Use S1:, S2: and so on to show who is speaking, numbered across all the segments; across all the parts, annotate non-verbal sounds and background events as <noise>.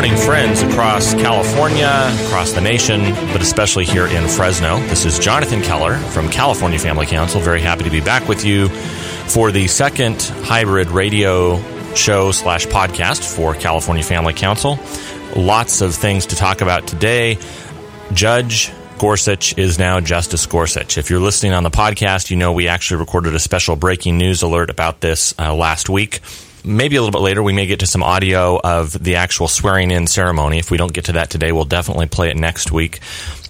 S1: morning, friends across California, across the nation, but especially here in Fresno. This is Jonathan Keller from California Family Council. Very happy to be back with you for the second hybrid radio show slash podcast for California Family Council. Lots of things to talk about today. Judge Gorsuch is now Justice Gorsuch. If you're listening on the podcast, you know we actually recorded a special breaking news alert about this uh, last week. Maybe a little bit later, we may get to some audio of the actual swearing in ceremony. If we don't get to that today, we'll definitely play it next week.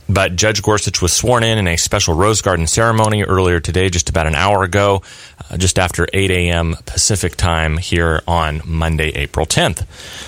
S1: But Judge Gorsuch was sworn in in a special Rose Garden ceremony earlier today, just about an hour ago, uh, just after 8 a.m. Pacific time here on Monday, April 10th.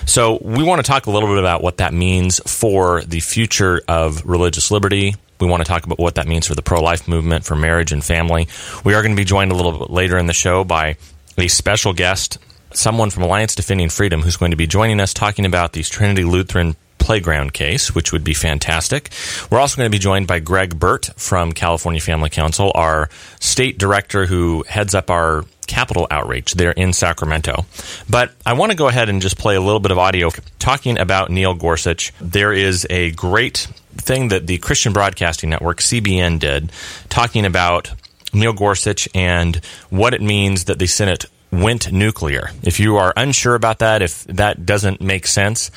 S1: So we want to talk a little bit about what that means for the future of religious liberty. We want to talk about what that means for the pro life movement, for marriage and family. We are going to be joined a little bit later in the show by a special guest someone from Alliance Defending Freedom who's going to be joining us talking about these Trinity Lutheran playground case, which would be fantastic. We're also going to be joined by Greg Burt from California Family Council, our state director who heads up our Capitol outreach there in Sacramento. But I want to go ahead and just play a little bit of audio talking about Neil Gorsuch. There is a great thing that the Christian Broadcasting Network, CBN, did talking about Neil Gorsuch and what it means that the Senate went nuclear. If you are unsure about that, if that doesn't make sense,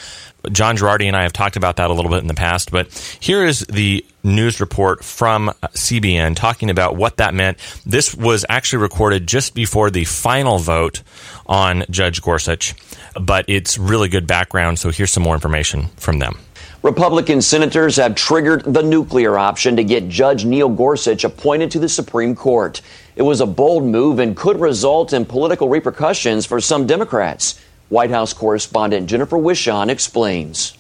S1: John Girardi and I have talked about that a little bit in the past, but here is the news report from CBN talking about what that meant. This was actually recorded just before the final vote on Judge Gorsuch, but it's really good background, so here's some more information from them.
S2: Republican senators have triggered the nuclear option to get Judge Neil Gorsuch appointed to the Supreme Court. It was a bold move and could result in political repercussions for some Democrats. White House correspondent Jennifer Wishon explains.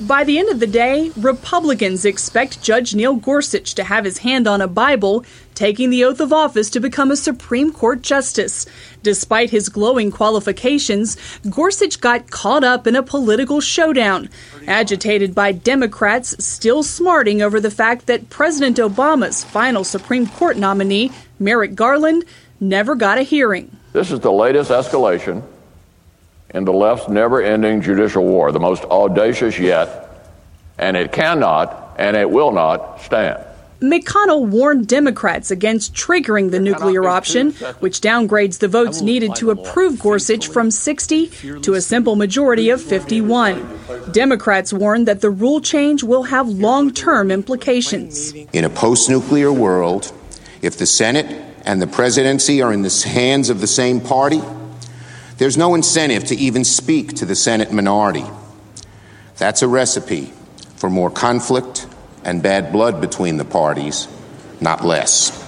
S3: By the end of the day, Republicans expect Judge Neil Gorsuch to have his hand on a Bible, taking the oath of office to become a Supreme Court justice. Despite his glowing qualifications, Gorsuch got caught up in a political showdown, agitated by Democrats still smarting over the fact that President Obama's final Supreme Court nominee, Merrick Garland, never got a hearing.
S4: This is the latest escalation in the left's never ending judicial war, the most audacious yet, and it cannot and it will not stand.
S3: McConnell warned Democrats against triggering the nuclear option, which downgrades the votes needed to approve Gorsuch from 60 to a simple majority of 51. Democrats warned that the rule change will have long term implications.
S5: In a post nuclear world, if the Senate and the presidency are in the hands of the same party, there's no incentive to even speak to the Senate minority. That's a recipe for more conflict and bad blood between the parties, not less.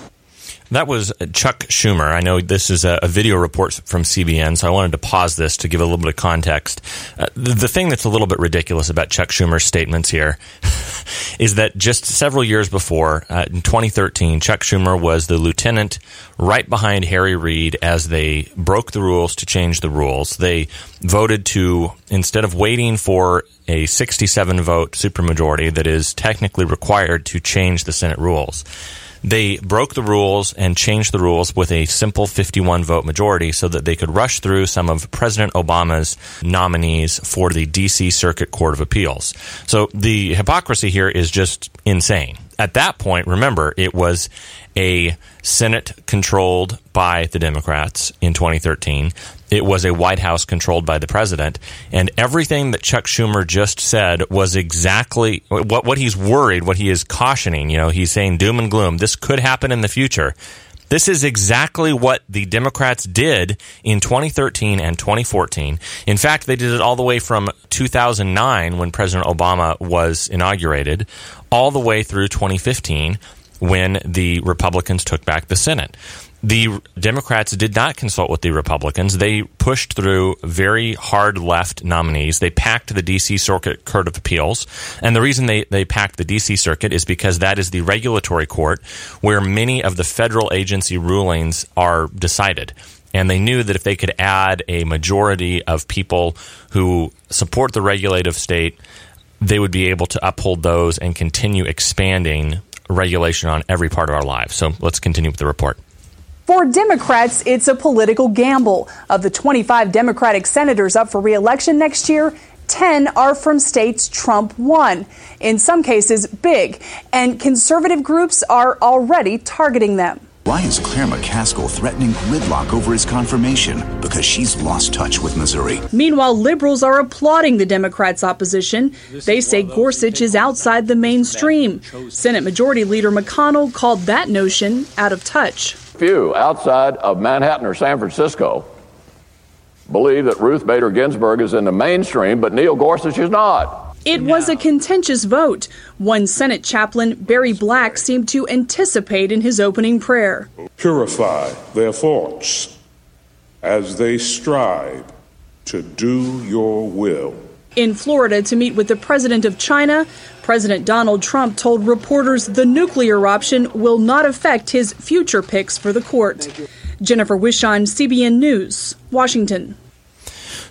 S1: That was Chuck Schumer. I know this is a, video report from CBN, so I wanted to pause this to give a little bit of context. Uh, the, the, thing that's a little bit ridiculous about Chuck Schumer's statements here <laughs> is that just several years before, uh, in 2013, Chuck Schumer was the lieutenant right behind Harry Reid as they broke the rules to change the rules. They voted to, instead of waiting for a 67 vote supermajority that is technically required to change the Senate rules, they broke the rules and changed the rules with a simple 51 vote majority so that they could rush through some of President Obama's nominees for the DC Circuit Court of Appeals. So the hypocrisy here is just insane. At that point, remember, it was a Senate controlled by the Democrats in 2013. It was a White House controlled by the president. And everything that Chuck Schumer just said was exactly what, what he's worried, what he is cautioning. You know, he's saying doom and gloom. This could happen in the future. This is exactly what the Democrats did in 2013 and 2014. In fact, they did it all the way from 2009 when President Obama was inaugurated, all the way through 2015 when the Republicans took back the Senate the Democrats did not consult with the Republicans. They pushed through very hard left nominees. They packed the D.C. Circuit Court of Appeals. And the reason they, they packed the D.C. Circuit is because that is the regulatory court where many of the federal agency rulings are decided. And they knew that if they could add a majority of people who support the regulative state, they would be able to uphold those and continue expanding regulation on every part of our lives. So let's continue with the report.
S3: For Democrats, it's a political gamble. Of the 25 Democratic senators up for reelection next year, 10 are from states Trump won, in some cases big, and conservative groups are already targeting them.
S6: Why is Claire McCaskill threatening gridlock over his confirmation? Because she's lost touch with Missouri.
S3: Meanwhile, liberals are applauding the Democrats' opposition. They say Gorsuch is outside the mainstream. Senate Majority Leader McConnell called that notion out of touch.
S4: Few outside of Manhattan or San Francisco believe that Ruth Bader Ginsburg is in the mainstream, but Neil Gorsuch is not.
S3: It was a contentious vote. One Senate chaplain, Barry Black, seemed to anticipate in his opening prayer.
S7: Purify their thoughts as they strive to do your will.
S3: In Florida to meet with the president of China, President Donald Trump told reporters the nuclear option will not affect his future picks for the court. Jennifer Wishon, CBN News, Washington.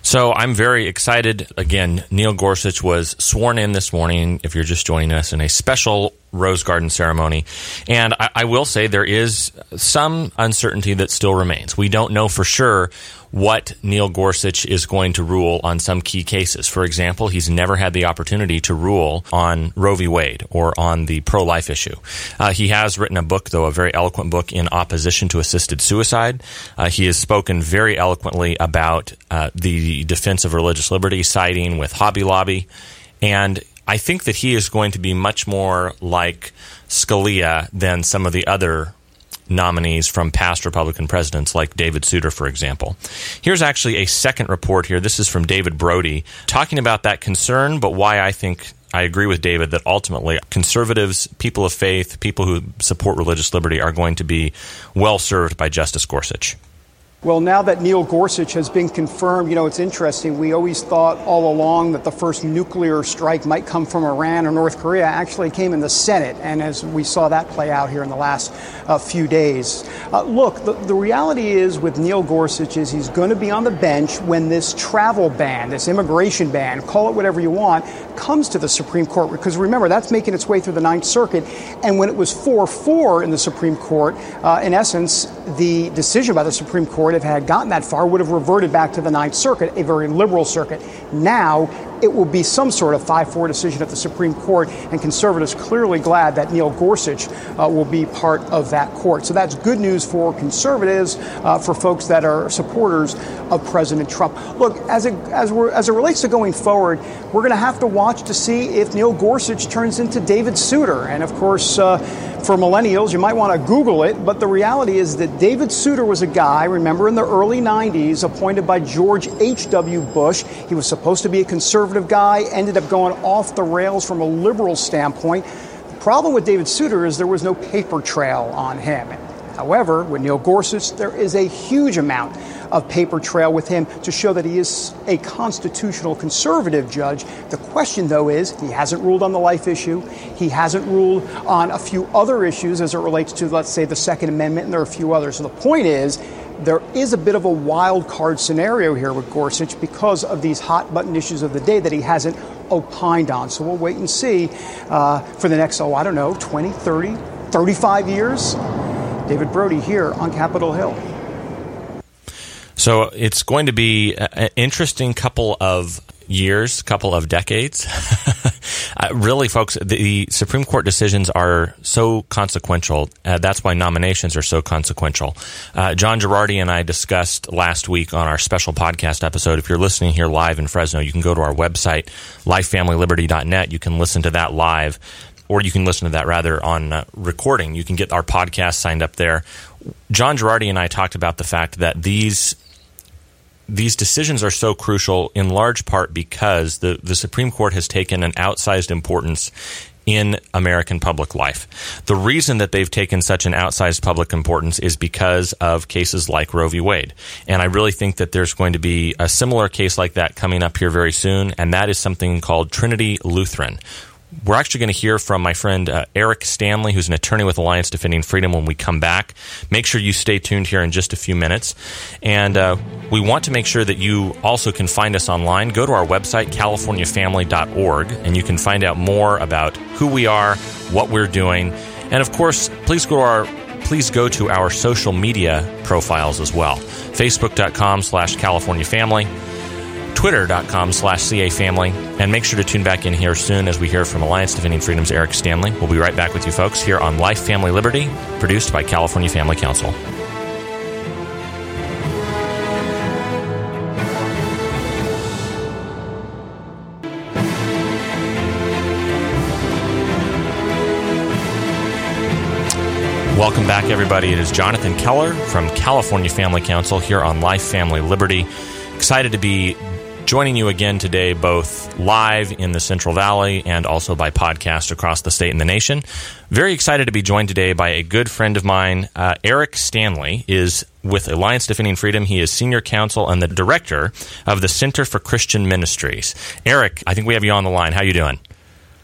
S1: So I'm very excited. Again, Neil Gorsuch was sworn in this morning, if you're just joining us, in a special Rose Garden ceremony. And I, I, will say there is some uncertainty that still remains. We don't know for sure what Neil Gorsuch is going to rule on some key cases. For example, he's never had the opportunity to rule on Roe v. Wade or on the pro life issue. Uh, he has written a book, though, a very eloquent book in opposition to assisted suicide. Uh, he has spoken very eloquently about uh, the defense of religious liberty, siding with Hobby Lobby. And I think that he is going to be much more like Scalia than some of the other nominees from past Republican presidents, like David Souter, for example. Here's actually a second report here. This is from David Brody, talking about that concern, but why I think I agree with David that ultimately conservatives, people of faith, people who support religious liberty are going to be well served by Justice Gorsuch.
S8: Well, now that Neil Gorsuch has been confirmed, you know, it's interesting. We always thought all along that the first nuclear strike might come from Iran or North Korea. Actually, came in the Senate, and as we saw that play out here in the last uh, few days. Uh, look, the, the reality is with Neil Gorsuch is he's going to be on the bench when this travel ban, this immigration ban, call it whatever you want, comes to the Supreme Court. Because remember, that's making its way through the Ninth Circuit, and when it was 4-4 in the Supreme Court, uh, in essence, the decision by the Supreme Court Court, if it had gotten that far, would have reverted back to the Ninth Circuit, a very liberal circuit. Now, it will be some sort of 5 4 decision at the Supreme Court, and conservatives clearly glad that Neil Gorsuch uh, will be part of that court. So that's good news for conservatives, uh, for folks that are supporters of President Trump. Look, as it, as, as it relates to going forward, we're going to have to watch to see if Neil Gorsuch turns into David Souter. And of course, uh, for millennials, you might want to Google it, but the reality is that David Souter was a guy, remember, in the early 90s, appointed by George H.W. Bush. He was supposed to be a conservative guy, ended up going off the rails from a liberal standpoint. The problem with David Souter is there was no paper trail on him. However, with Neil Gorsuch, there is a huge amount of paper trail with him to show that he is a constitutional conservative judge. The question, though, is he hasn't ruled on the life issue. He hasn't ruled on a few other issues as it relates to, let's say, the Second Amendment, and there are a few others. So the point is, there is a bit of a wild card scenario here with Gorsuch because of these hot button issues of the day that he hasn't opined on. So we'll wait and see uh, for the next, oh, I don't know, 20, 30, 35 years. David Brody here on Capitol Hill.
S1: So it's going to be an interesting couple of years, couple of decades. <laughs> uh, really, folks, the Supreme Court decisions are so consequential. Uh, that's why nominations are so consequential. Uh, John Gerardi and I discussed last week on our special podcast episode. If you're listening here live in Fresno, you can go to our website, lifefamilyliberty.net. You can listen to that live or you can listen to that rather on uh, recording. You can get our podcast signed up there. John Gerardi and I talked about the fact that these these decisions are so crucial in large part because the, the Supreme Court has taken an outsized importance in American public life. The reason that they've taken such an outsized public importance is because of cases like Roe v. Wade. And I really think that there's going to be a similar case like that coming up here very soon, and that is something called Trinity Lutheran, we're actually going to hear from my friend uh, Eric Stanley, who's an attorney with Alliance Defending Freedom, when we come back. Make sure you stay tuned here in just a few minutes. And uh, we want to make sure that you also can find us online. Go to our website, californiafamily.org, and you can find out more about who we are, what we're doing. And of course, please go to our please go to our social media profiles as well. Facebook.com slash California Family. twitter.com slash CA family. And make sure to tune back in here soon as we hear from Alliance Defending Freedom's Eric Stanley. We'll be right back with you folks here on Life, Family, Liberty, produced by California Family Council. Welcome back, everybody. It is Jonathan Keller from California Family Council here on Life, Family, Liberty. Excited to be joining you again today, both live in the Central Valley and also by podcast across the state and the nation. Very excited to be joined today by a good friend of mine. Uh, Eric Stanley is with Alliance Defending Freedom. He is senior counsel and the director of the Center for Christian Ministries. Eric, I think we have you on the line. How are you doing?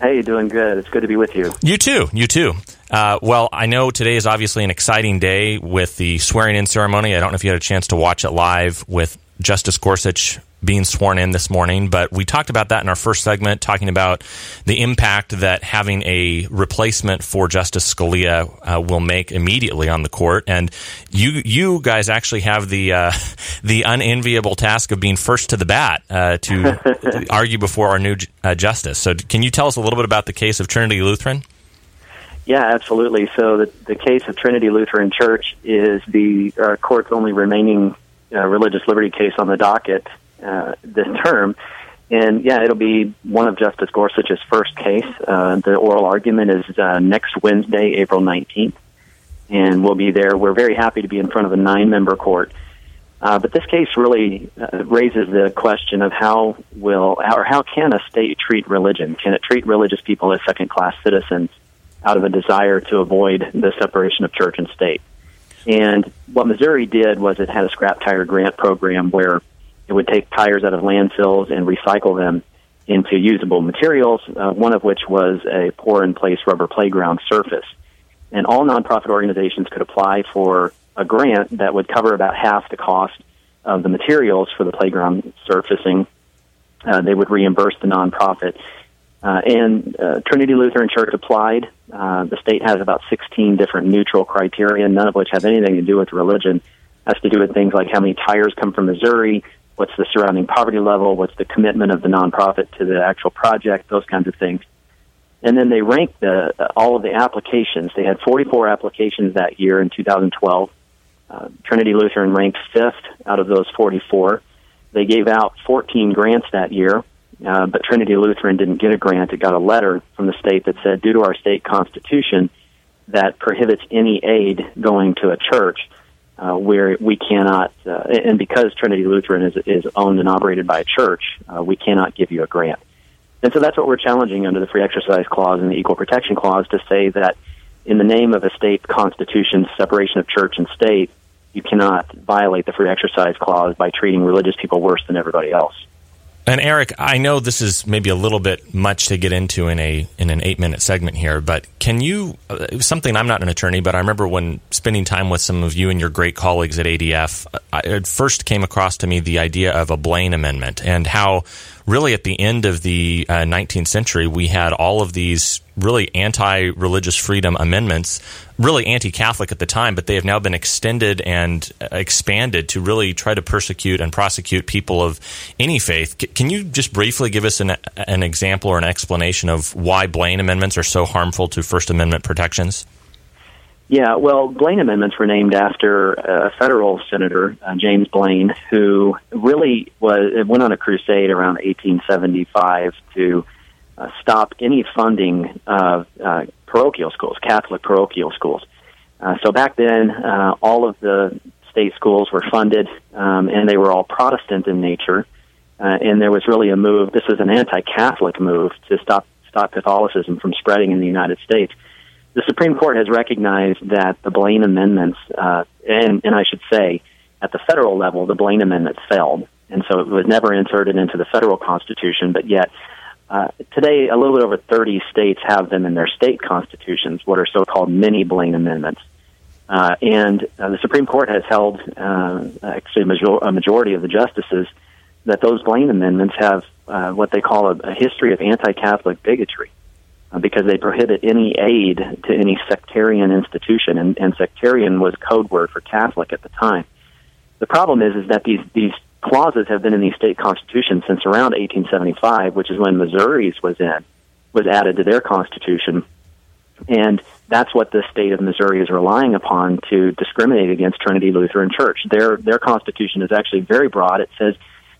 S9: Hey, you doing good. It's good to be with you.
S1: You too. You too. Uh, well, I know today is obviously an exciting day with the swearing in ceremony. I don't know if you had a chance to watch it live with Justice Gorsuch being sworn in this morning, but we talked about that in our first segment, talking about the impact that having a replacement for Justice Scalia uh, will make immediately on the court. And you, you guys actually have the uh, <laughs> the unenviable task of being first to the bat uh, to <laughs> argue before our new uh, justice. So, can you tell us a little bit about the case of Trinity Lutheran?
S9: Yeah, absolutely. So the, the case of Trinity Lutheran Church is the uh, court's only remaining uh, religious liberty case on the docket uh, this term. And yeah, it'll be one of Justice Gorsuch's first case. Uh, the oral argument is uh, next Wednesday, April 19th, and we'll be there. We're very happy to be in front of a nine member court. Uh, but this case really uh, raises the question of how will or how can a state treat religion? Can it treat religious people as second class citizens out of a desire to avoid the separation of church and state? And what Missouri did was it had a scrap tire grant program where it would take tires out of landfills and recycle them into usable materials, uh, one of which was a pour in place rubber playground surface. And all nonprofit organizations could apply for a grant that would cover about half the cost of the materials for the playground surfacing. Uh, they would reimburse the nonprofit. Uh, and uh, Trinity Lutheran Church applied. Uh, the state has about 16 different neutral criteria, none of which have anything to do with religion. It has to do with things like how many tires come from Missouri, what's the surrounding poverty level, what's the commitment of the nonprofit to the actual project, those kinds of things. And then they ranked the, uh, all of the applications. They had 44 applications that year in 2012. Uh, Trinity Lutheran ranked fifth out of those 44. They gave out 14 grants that year, uh, but Trinity Lutheran didn't get a grant. It got a letter from the state that said, due to our state constitution that prohibits any aid going to a church, uh, where we cannot, uh, and because Trinity Lutheran is, is owned and operated by a church, uh, we cannot give you a grant. And so that's what we're challenging under the Free Exercise Clause and the Equal Protection Clause to say that in the name of a state constitution's separation of church and state, you cannot violate the Free Exercise Clause by treating religious people worse than everybody else.
S1: And Eric, I know this is maybe a little bit much to get into in a in an eight minute segment here, but can you uh, something? I'm not an attorney, but I remember when spending time with some of you and your great colleagues at ADF, I, it first came across to me the idea of a Blaine Amendment and how really at the end of the uh, 19th century, we had all of these really anti religious freedom amendments, really anti Catholic at the time, but they have now been extended and uh, expanded to really try to persecute and prosecute people of any faith. C- can you just briefly give us an, an example or an explanation of why Blaine amendments are so harmful to First Amendment protections?
S9: Yeah, well, Blaine amendments were named after a federal senator, uh, James Blaine, who really was went on a crusade around 1875 to uh, stop any funding of uh, parochial schools, Catholic parochial schools. Uh, so back then, uh, all of the state schools were funded, um, and they were all Protestant in nature. Uh, and there was really a move. This was an anti-Catholic move to stop stop Catholicism from spreading in the United States the Supreme Court has recognized that the Blaine amendments, uh, and, and I should say, at the federal level, the Blaine amendments failed, and so it was never inserted into the federal constitution. But yet, uh, today, a little bit over 30 states have them in their state constitutions, what are so-called mini Blaine amendments. Uh, and uh, the Supreme Court has held, uh, actually, a, major- a majority of the justices that those Blaine amendments have uh, what they call a, a history of anti-Catholic bigotry. Because they prohibit any aid to any sectarian institution, and, and sectarian was code word for Catholic at the time. The problem is, is that these these clauses have been in these state constitutions since around 1875, which is when Missouri's was in was added to their constitution, and that's what the state of Missouri is relying upon to discriminate against Trinity Lutheran Church. Their their constitution is actually very broad. It says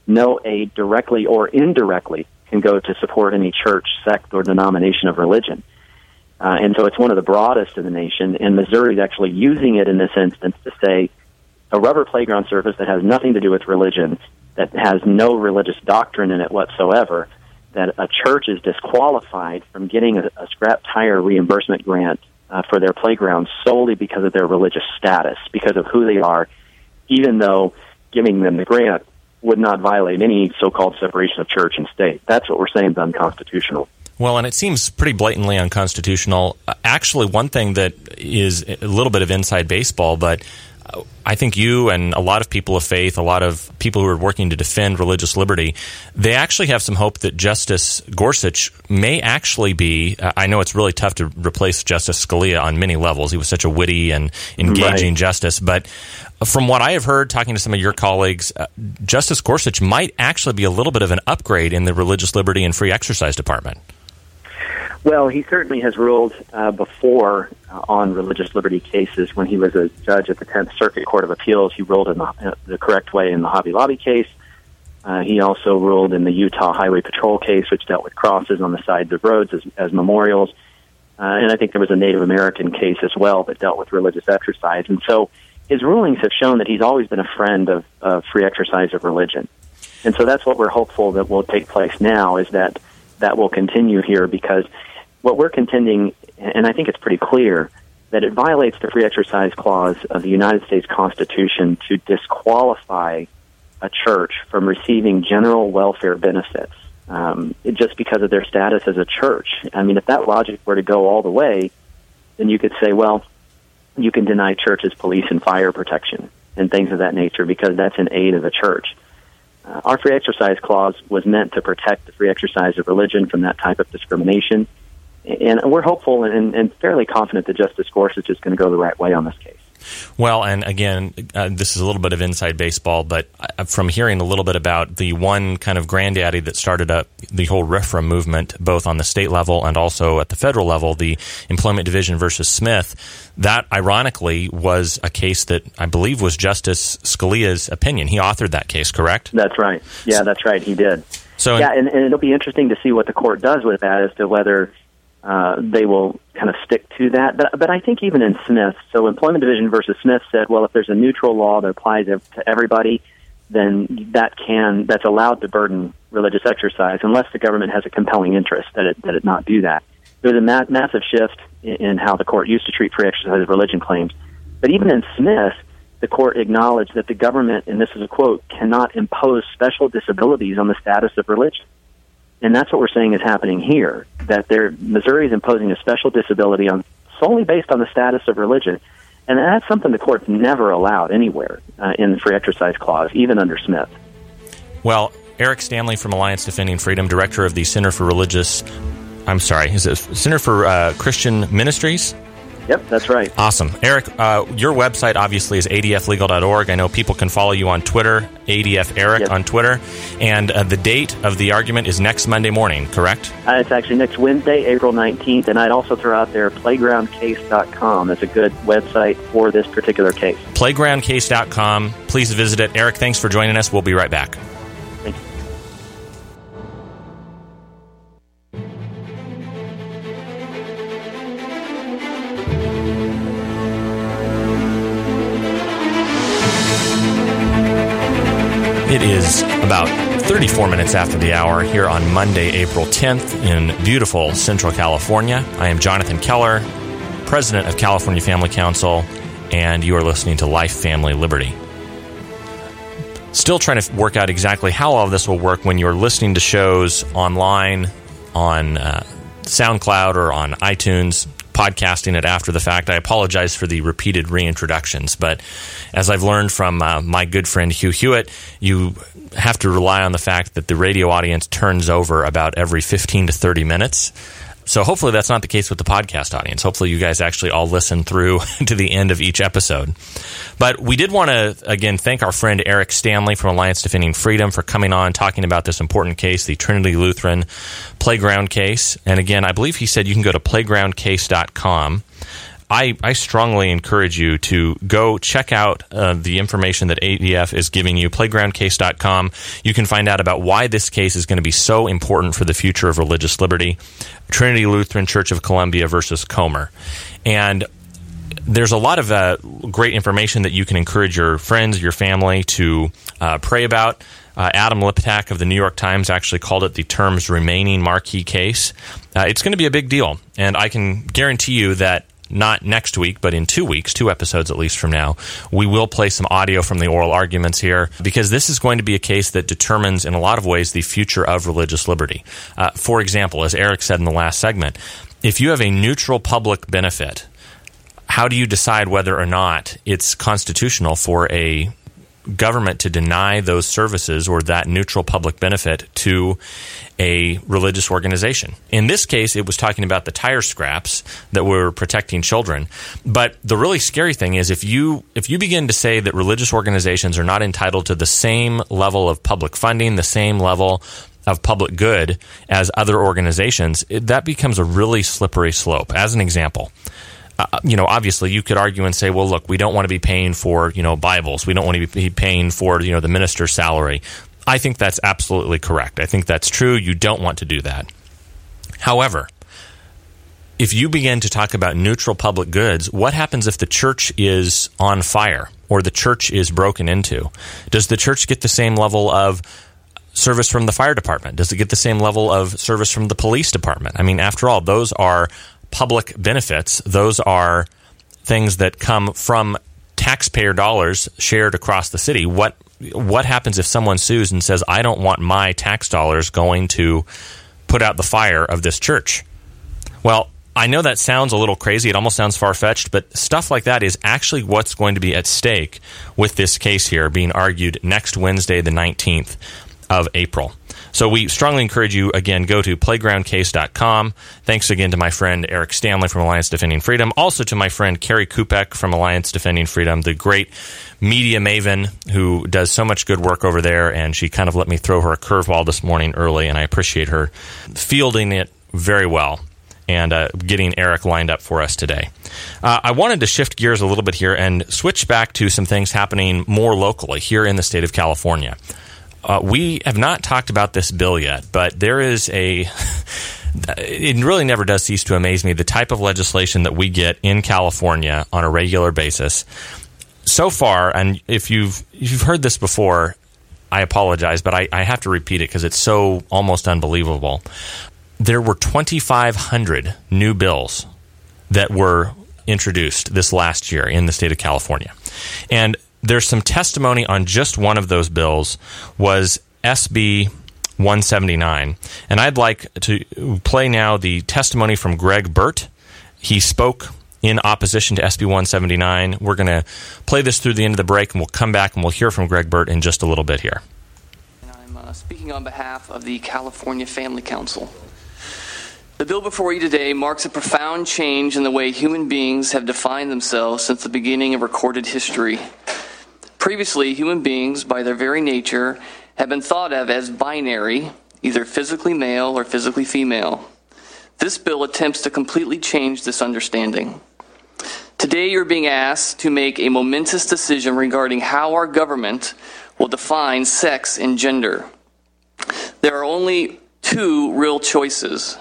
S9: no aid directly or indirectly can go to support any church, sect, or denomination of religion. Uh, and so it's one of the broadest in the nation, and Missouri is actually using it in this instance to say a rubber playground surface that has nothing to do with religion, that has no religious doctrine in it whatsoever, that a church is disqualified from getting a, a scrap tire reimbursement grant uh, for their playground solely because of their religious status, because of who they are, even though giving them the grant would not violate any so-called separation of church and state. That's what we're saying is unconstitutional.
S1: Well, and it seems pretty blatantly unconstitutional. Uh, actually, one thing that is a little bit of inside baseball, but I think you and a lot of people of faith, a lot of people who are working to defend religious liberty, they actually have some hope that Justice Gorsuch may actually be. Uh, I know it's really tough to replace Justice Scalia on many levels. He was such a witty and engaging right. justice. But from what I have heard, talking to some of your colleagues, uh, Justice Gorsuch might actually be a little bit of an upgrade in the religious liberty and free exercise department.
S9: Well, he certainly has ruled uh, before uh, on religious liberty cases. When he was a judge at the Tenth Circuit Court of Appeals, he ruled in the, uh, the correct way in the Hobby Lobby case. Uh, he also ruled in the Utah Highway Patrol case, which dealt with crosses on the sides of roads as, as memorials. Uh, and I think there was a Native American case as well that dealt with religious exercise. And so his rulings have shown that he's always been a friend of, of free exercise of religion. And so that's what we're hopeful that will take place now is that that will continue here because what we're contending, and I think it's pretty clear, that it violates the free exercise clause of the United States Constitution to disqualify a church from receiving general welfare benefits um, just because of their status as a church. I mean, if that logic were to go all the way, then you could say, well, you can deny churches police and fire protection and things of that nature because that's an aid of the church. Uh, our free exercise clause was meant to protect the free exercise of religion from that type of discrimination and we're hopeful and, and fairly confident that Justice Gorsuch is going to go the right way on this case.
S1: Well, and again, uh, this is a little bit of inside baseball, but uh, from hearing a little bit about the one kind of granddaddy that started up the whole RFRA movement, both on the state level and also at the federal level, the Employment Division versus Smith, that ironically was a case that I believe was Justice Scalia's opinion. He authored that case, correct?
S9: That's right. Yeah, that's right. He did.
S1: So,
S9: yeah, and, and it'll be interesting to see what the court does with that as to whether uh, they will kind of stick to that. But, but I think even in Smith, so Employment Division versus Smith said, well, if there's a neutral law that applies to everybody, then that can that's allowed to burden religious exercise unless the government has a compelling interest that it that it not do that. There's a ma- massive shift in, in how the court used to treat free exercise of religion claims. But even in Smith, the court acknowledged that the government, and this is a quote, cannot impose special disabilities on the status of religion. And that's what we're saying is happening here. That Missouri is imposing a special disability on solely based on the status of religion, and that's something the court's never allowed anywhere uh, in the free exercise clause, even under Smith.
S1: Well, Eric Stanley from Alliance Defending Freedom, director of the Center for Religious. I'm sorry, is it Center for uh, Christian Ministries?
S9: Yep, that's right.
S1: Awesome. Eric, uh, your website obviously is adflegal.org. I know people can follow you on Twitter, ADF Eric yep. on Twitter. And uh, the date of the argument is next Monday morning, correct?
S9: Uh, it's actually next Wednesday, April 19th. And I'd also throw out there playgroundcase.com That's a good website for this particular case.
S1: Playgroundcase.com. Please visit it. Eric, thanks for joining us. We'll be right back. Is about 34 minutes after the hour here on Monday, April 10th in beautiful Central California. I am Jonathan Keller, President of California Family Council, and you are listening to Life, Family, Liberty. Still trying to work out exactly how all of this will work when you're listening to shows online on uh, SoundCloud or on iTunes podcasting it after the fact. I apologize for the repeated reintroductions, but as I've learned from uh, my good friend Hugh Hewitt, you have to rely on the fact that the radio audience turns over about every 15 to 30 minutes. So hopefully that's not the case with the podcast audience. Hopefully you guys actually all listen through <laughs> to the end of each episode. But we did want to again thank our friend Eric Stanley from Alliance Defending Freedom for coming on talking about this important case, the Trinity Lutheran playground case. And again, I believe he said you can go to playgroundcase.com I, I strongly encourage you to go check out uh, the information that ADF is giving you, playgroundcase.com. You can find out about why this case is going to be so important for the future of religious liberty. Trinity Lutheran Church of Columbia versus Comer. And there's a lot of uh, great information that you can encourage your friends, your family to uh, pray about. Uh, Adam Liptak of the New York Times actually called it the term's remaining marquee case. Uh, it's going to be a big deal, and I can guarantee you that not next week, but in two weeks, two episodes at least from now, we will play some audio from the oral arguments here because this is going to be a case that determines, in a lot of ways, the future of religious liberty. Uh, for example, as Eric said in the last segment, if you have a neutral public benefit, how do you decide whether or not it's constitutional for a government to deny those services or that neutral public benefit to a religious organization. In this case, it was talking about the tire scraps that were protecting children. But the really scary thing is if you if you begin to say that religious organizations are not entitled to the same level of public funding, the same level of public good as other organizations, it, that becomes a really slippery slope. As an example, uh, you know, obviously you could argue and say, well, look, we don't want to be paying for, you know, Bibles. We don't want to be paying for, you know, the minister's salary. I think that's absolutely correct. I think that's true. You don't want to do that. However, if you begin to talk about neutral public goods, what happens if the church is on fire or the church is broken into? Does the church get the same level of service from the fire department? Does it get the same level of service from the police department? I mean, after all, those are public benefits. Those are things that come from taxpayer dollars shared across the city. What what happens if someone sues and says, "I don't want my tax dollars going to put out the fire of this church"? Well, I know that sounds a little crazy. It almost sounds far fetched, but stuff like that is actually what's going to be at stake with this case here being argued next Wednesday, the 19th of April. So we strongly encourage you, again, go to playgroundcase.com. Thanks again to my friend Eric Stanley from Alliance Defending Freedom. Also to my friend Kerri Kupec from Alliance Defending Freedom, the great media maven who does so much good work over there. And she kind of let me throw her a curveball this morning early, and I appreciate her fielding it very well and uh, getting Eric lined up for us today. Uh, I wanted to shift gears a little bit here and switch back to some things happening more locally here in the state of California. Uh, we have not talked about this bill yet, but there is a. <laughs> it really never does cease to amaze me the type of legislation that we get in California on a regular basis. So far, and if you've you've heard this before, I apologize, but I, I have to repeat it because it's so almost unbelievable. There were 2,500 new bills that were introduced this last year in the state of California. And there's some testimony on just one of those bills was SB 179. And I'd like to play now the testimony from Greg Burt. He spoke in opposition to SB 179. We're going to play this through the end of the break, and we'll come back and we'll hear from Greg Burt in just a little bit here.
S10: I'm uh, speaking on behalf of the California Family Council. The bill before you today marks a profound change in the way human beings have defined themselves since the beginning of recorded history. Previously, human beings, by their very nature, have been thought of as binary, either physically male or physically female. This bill attempts to completely change this understanding. Today, you're being asked to make a momentous decision regarding how our government will define sex and gender. There are only two real choices.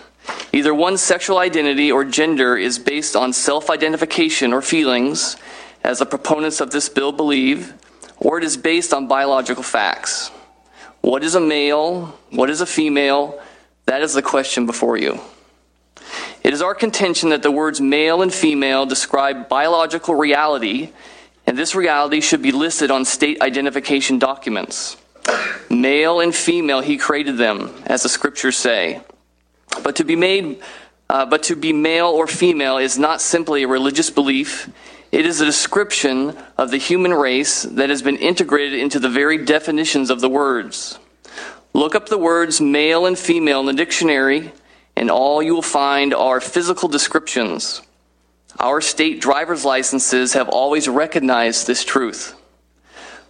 S10: Either one's sexual identity or gender is based on self identification or feelings, as the proponents of this bill believe, or it is based on biological facts. What is a male? What is a female? That is the question before you. It is our contention that the words male and female describe biological reality, and this reality should be listed on state identification documents. Male and female, he created them, as the scriptures say. But to be made, uh, but to be male or female is not simply a religious belief. It is a description of the human race that has been integrated into the very definitions of the words. Look up the words male and female in the dictionary, and all you will find are physical descriptions. Our state driver's licenses have always recognized this truth.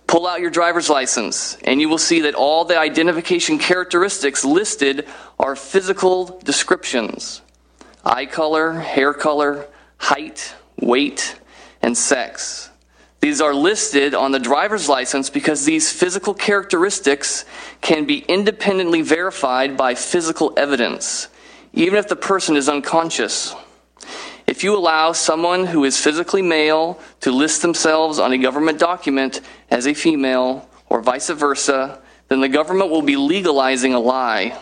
S10: Pull out your driver's license, and you will see that all the identification characteristics listed are physical descriptions eye color, hair color, height, weight, and sex. These are listed on the driver's license because these physical characteristics can be independently verified by physical evidence, even if the person is unconscious. If you allow someone who is physically male to list themselves on a government document as a female, or vice versa, then the government will be legalizing a lie.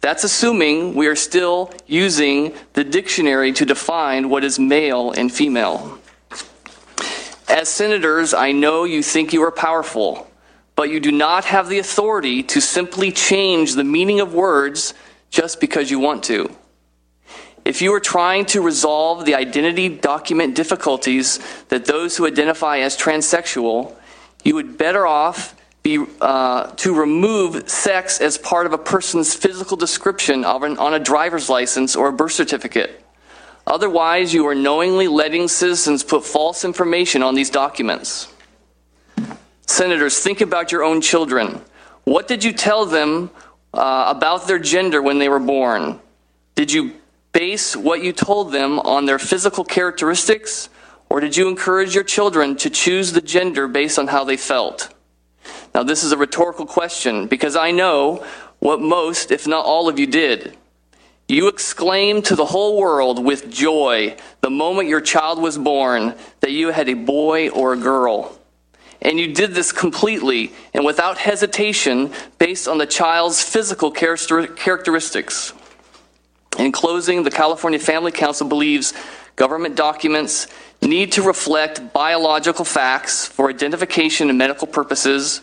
S10: That's assuming we are still using the dictionary to define what is male and female. As senators, I know you think you are powerful, but you do not have the authority to simply change the meaning of words just because you want to. If you are trying to resolve the identity document difficulties that those who identify as transsexual, you would better off be uh, to remove sex as part of a person's physical description an, on a driver's license or a birth certificate. Otherwise, you are knowingly letting citizens put false information on these documents. Senators, think about your own children. What did you tell them uh, about their gender when they were born? Did you base what you told them on their physical characteristics, or did you encourage your children to choose the gender based on how they felt? Now, this is a rhetorical question because I know what most, if not all of you, did. You exclaimed to the whole world with joy the moment your child was born that you had a boy or a girl. And you did this completely and without hesitation based on the child's physical characteristics. In closing, the California Family Council believes government documents need to reflect biological facts for identification and medical purposes.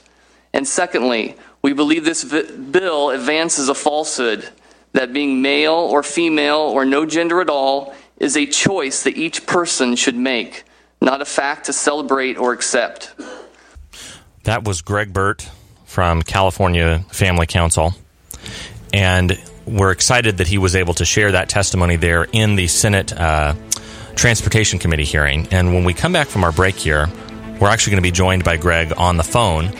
S10: And secondly, we believe this bill advances a falsehood that being male or female or no gender at all is a choice that each person should make, not a fact to celebrate or accept.
S1: That was Greg Burt from California Family Council. And we're excited that he was able to share that testimony there in the Senate uh, Transportation Committee hearing. And when we come back from our break here, we're actually going to be joined by Greg on the phone.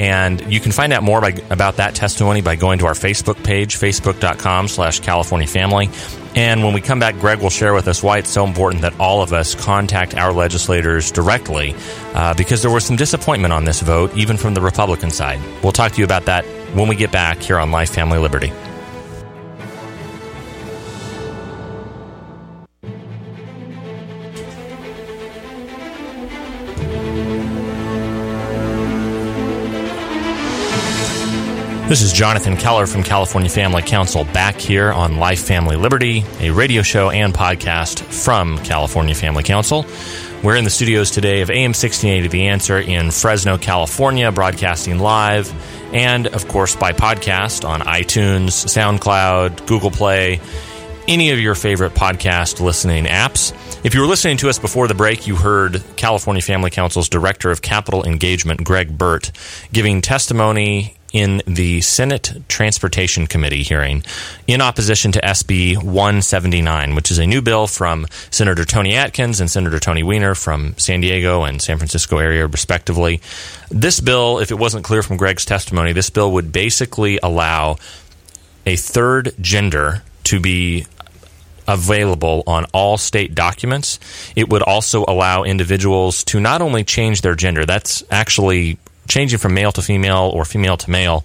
S1: And you can find out more by, about that testimony by going to our Facebook page, facebook.com slash California Family. And when we come back, Greg will share with us why it's so important that all of us contact our legislators directly uh, because there was some disappointment on this vote, even from the Republican side. We'll talk to you about that when we get back here on Life, Family, Liberty. This is Jonathan Keller from California Family Council back here on Life, Family, Liberty, a radio show and podcast from California Family Council. We're in the studios today of AM 1680 The Answer in Fresno, California, broadcasting live and, of course, by podcast on iTunes, SoundCloud, Google Play, any of your favorite podcast listening apps. If you were listening to us before the break, you heard California Family Council's Director of Capitol Engagement, Greg Burt, giving testimony in the Senate Transportation Committee hearing in opposition to SB 179, which is a new bill from Senator Toni Atkins and Senator Tony Wiener from San Diego and San Francisco area, respectively. This bill, if it wasn't clear from Greg's testimony, this bill would basically allow a third gender to be available on all state documents. It would also allow individuals to not only change their gender, that's actually changing from male to female or female to male,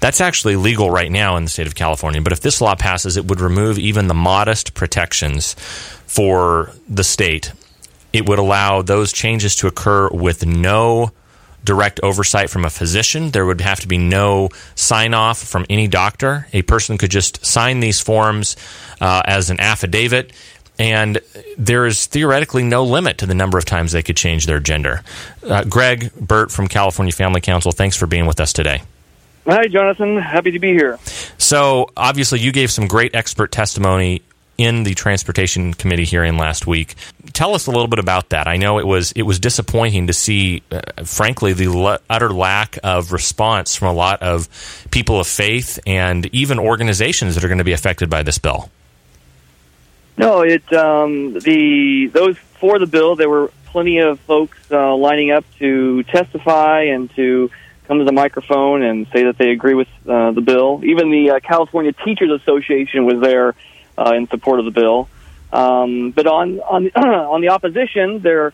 S1: that's actually legal right now in the state of California. But if this law passes, it would remove even the modest protections for the state. It would allow those changes to occur with no direct oversight from a physician. There would have to be no sign off from any doctor. A person could just sign these forms uh, as an affidavit and there is theoretically no limit to the number of times they could change their gender. Uh, Greg Burt from California Family Council, thanks for being with us today.
S11: Hi, Jonathan. Happy to be here.
S1: So, obviously, you gave some great expert testimony in the transportation committee hearing last week. Tell us a little bit about that. I know it was it was disappointing to see, uh, frankly, the le- utter lack of response from a lot of people of faith and even organizations that are going to be affected by this bill.
S11: No, it um, the those for the bill. There were plenty of folks uh, lining up to testify and to come to the microphone and say that they agree with uh, the bill. Even the uh, California Teachers Association was there uh, in support of the bill. Um, but on on <clears throat> on the opposition, there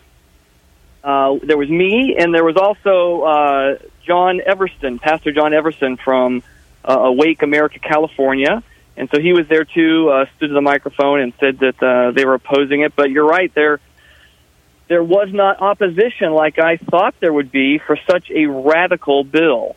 S11: uh, there was me, and there was also uh, John Everson, Pastor John Everson from uh, Awake America, California. And so he was there too, uh, stood to the microphone and said that uh, they were opposing it. But you're right, there there was not opposition like I thought there would be for such a radical bill.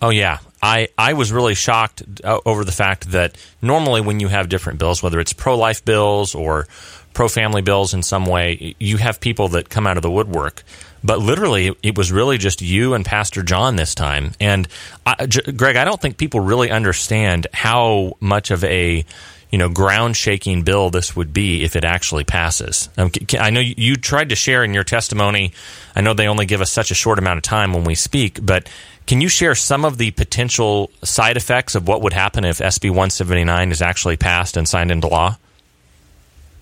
S1: Oh yeah, I I was really shocked uh, over the fact that normally when you have different bills, whether it's pro life bills or pro family bills in some way, you have people that come out of the woodwork. But literally, it was really just you and Pastor John this time. And I, J- Greg, I don't think people really understand how much of a you know ground shaking bill this would be if it actually passes. Um, I know you tried to share in your testimony. I know they only give us such a short amount of time when we speak, but can you share some of the potential side effects of what would happen if SB 179 is actually passed and signed into law?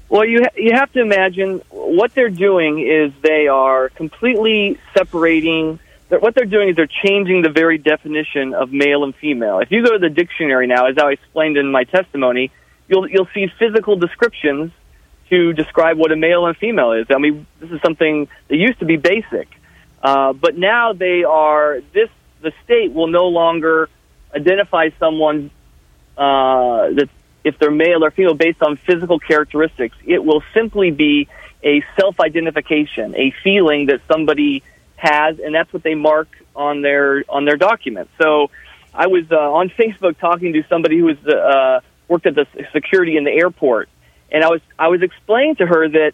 S11: Well, you ha- you have to imagine what they're doing is they are completely separating. What they're doing is they're changing the very definition of male and female. If you go to the dictionary now, as I explained in my testimony, you'll you'll see physical descriptions to describe what a male and female is. I mean, this is something that used to be basic, uh, but now they are. This the state will no longer identify someone uh, that if they're male or female based on physical characteristics. It will simply be a self-identification, a feeling that somebody has, and that's what they mark on their on their document. So, I was uh, on <laughs> Facebook talking to somebody who was uh, worked at the security in the airport, and I was I was explaining to her that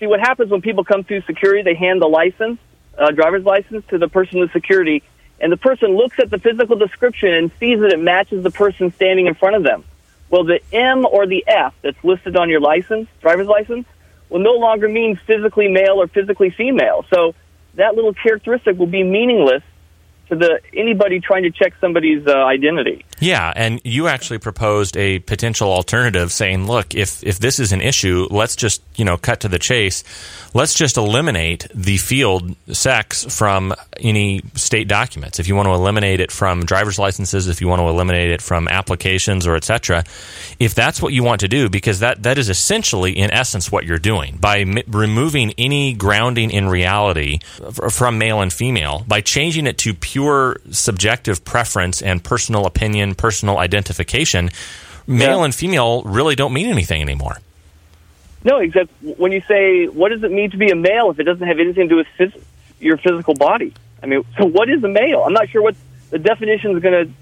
S11: see what happens when people come through security, they hand the license, uh, driver's license, to the person in security, and the person looks at the physical description and sees that it matches the person standing in front of them. Well, the M or the F that's listed on your license, driver's license, will no longer mean physically male or physically female. So that little characteristic will be meaningless to the anybody trying to check somebody's uh, identity.
S1: Yeah, and you actually proposed a potential alternative, saying, "Look, if if this is an issue, let's just you know cut to the chase. Let's just eliminate the field sex from any state documents. If you want to eliminate it from driver's licenses, if you want to eliminate it from applications or etc. If that's what you want to do, because that that is essentially, in essence, what you're doing by m- removing any grounding in reality from male and female by changing it to pure subjective preference and personal opinion, personal identification, male
S11: Yeah.
S1: and female really don't mean anything anymore.
S11: No, except when you say, what does it mean to be a male if it doesn't have anything to do with phys- your physical body? I mean, so what is a male? I'm not sure what the definition is going to.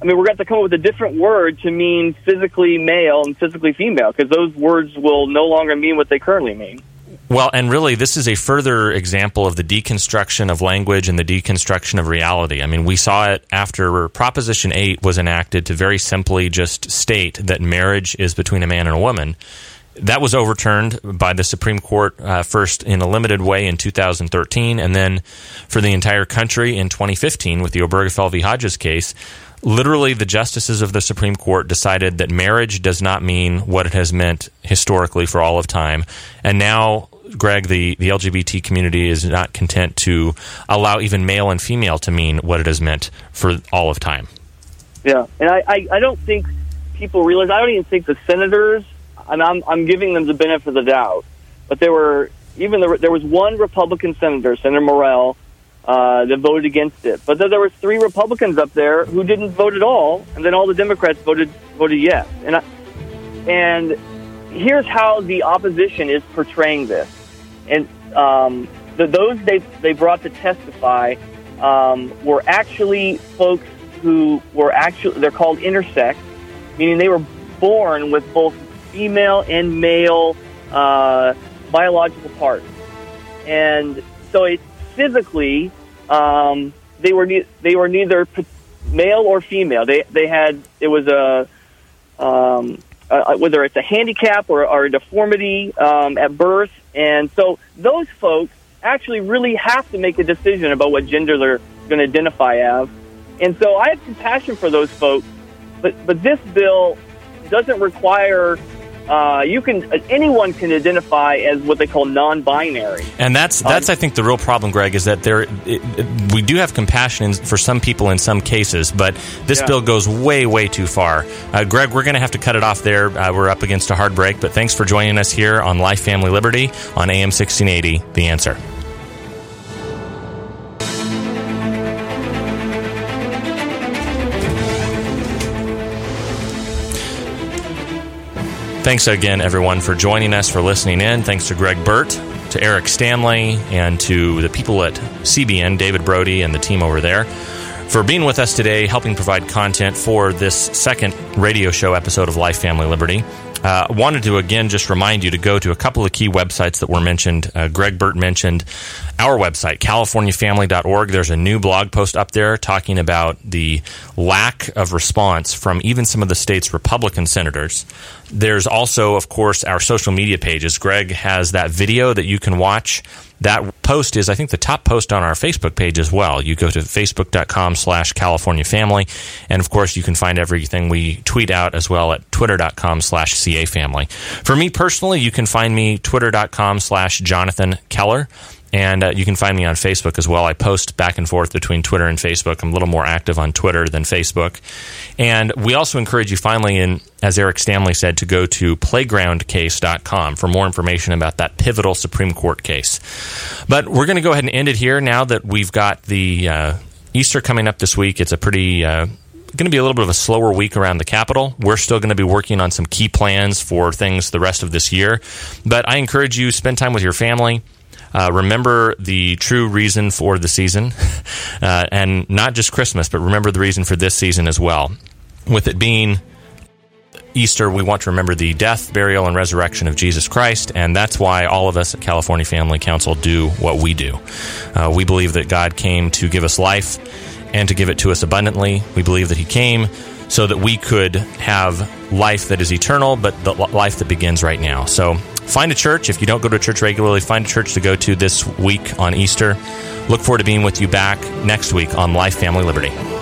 S11: I mean, we're going to have to come up with a different word to mean physically male and physically female because those words will no longer mean what they currently mean.
S1: Well, and really, this is a further example of the deconstruction of language and the deconstruction of reality. I mean, we saw it after Proposition 8 was enacted to very simply just state that marriage is between a man and a woman. That was overturned by the Supreme Court uh, first in a limited way in 2013, and then for the entire country in 2015 with the Obergefell v. Hodges case. Literally, the justices of the Supreme Court decided that marriage does not mean what it has meant historically for all of time. And now, Greg, the, the LGBT community is not content to allow even male and female to mean what it has meant for all of time.
S11: Yeah, and I, I, I don't think people realize. I don't even think the senators. And I'm I'm giving them the benefit of the doubt, but there were even there, there was one Republican senator, Senator Morrell, uh, that voted against it. But then there were three Republicans up there who didn't vote at all, and then all the Democrats voted voted yes. And I, and here's how the opposition is portraying this. And um, the, those they they brought to testify um, were actually folks who were actually they're called intersex, meaning they were born with both female and male uh, biological parts, and so it physically um, they were ne- they were neither male or female. They they had it was a um, uh, whether it's a handicap or, or a deformity um, at birth. And so those folks actually really have to make a decision about what gender they're going to identify as. And so I have compassion for those folks, but, but this bill doesn't require uh, you can anyone can identify as what they call non-binary,
S1: and that's that's um, I think the real problem, Greg, is that there it, it, we do have compassion for some people in some cases, but this yeah. bill goes way way too far. Uh, Greg, we're going to have to cut it off there. Uh, we're up against a hard break, but thanks for joining us here on Life, Family, Liberty on AM 1680. The answer. Thanks again, everyone, for joining us, for listening in. Thanks to Greg Burt, to Eric Stanley, and to the people at CBN, David Brody, and the team over there for being with us today, helping provide content for this second radio show episode of Life, Family, Liberty. Uh, wanted to again just remind you to go to a couple of key websites that were mentioned. Uh, Greg Burt mentioned our website, californiafamily.org. There's a new blog post up there talking about the lack of response from even some of the state's Republican senators. There's also, of course, our social media pages. Greg has that video that you can watch that post is, I think, the top post on our Facebook page as well. You go to facebook.com slash California Family. And of course, you can find everything we tweet out as well at twitter.com slash CA Family. For me personally, you can find me twitter.com slash Jonathan Keller. And uh, you can find me on Facebook as well. I post back and forth between Twitter and Facebook. I'm a little more active on Twitter than Facebook. And we also encourage you, finally, in, as Eric Stanley said, to go to playgroundcase.com for more information about that pivotal Supreme Court case. But we're going to go ahead and end it here now that we've got the uh, Easter coming up this week. It's a pretty. Uh, going to be a little bit of a slower week around the Capitol. We're still going to be working on some key plans for things the rest of this year. But I encourage you spend time with your family. Uh, remember the true reason for the season, <laughs> uh, and not just Christmas, but remember the reason for this season as well. With it being Easter, we want to remember the death, burial, and resurrection of Jesus Christ, and that's why all of us at California Family Council do what we do. Uh, we believe that God came to give us life and to give it to us abundantly. We believe that He came so that we could have life that is eternal, but the life that begins right now. So find a church. If you don't go to church regularly, find a church to go to this week on Easter. Look forward to being with you back next week on Life, Family, Liberty.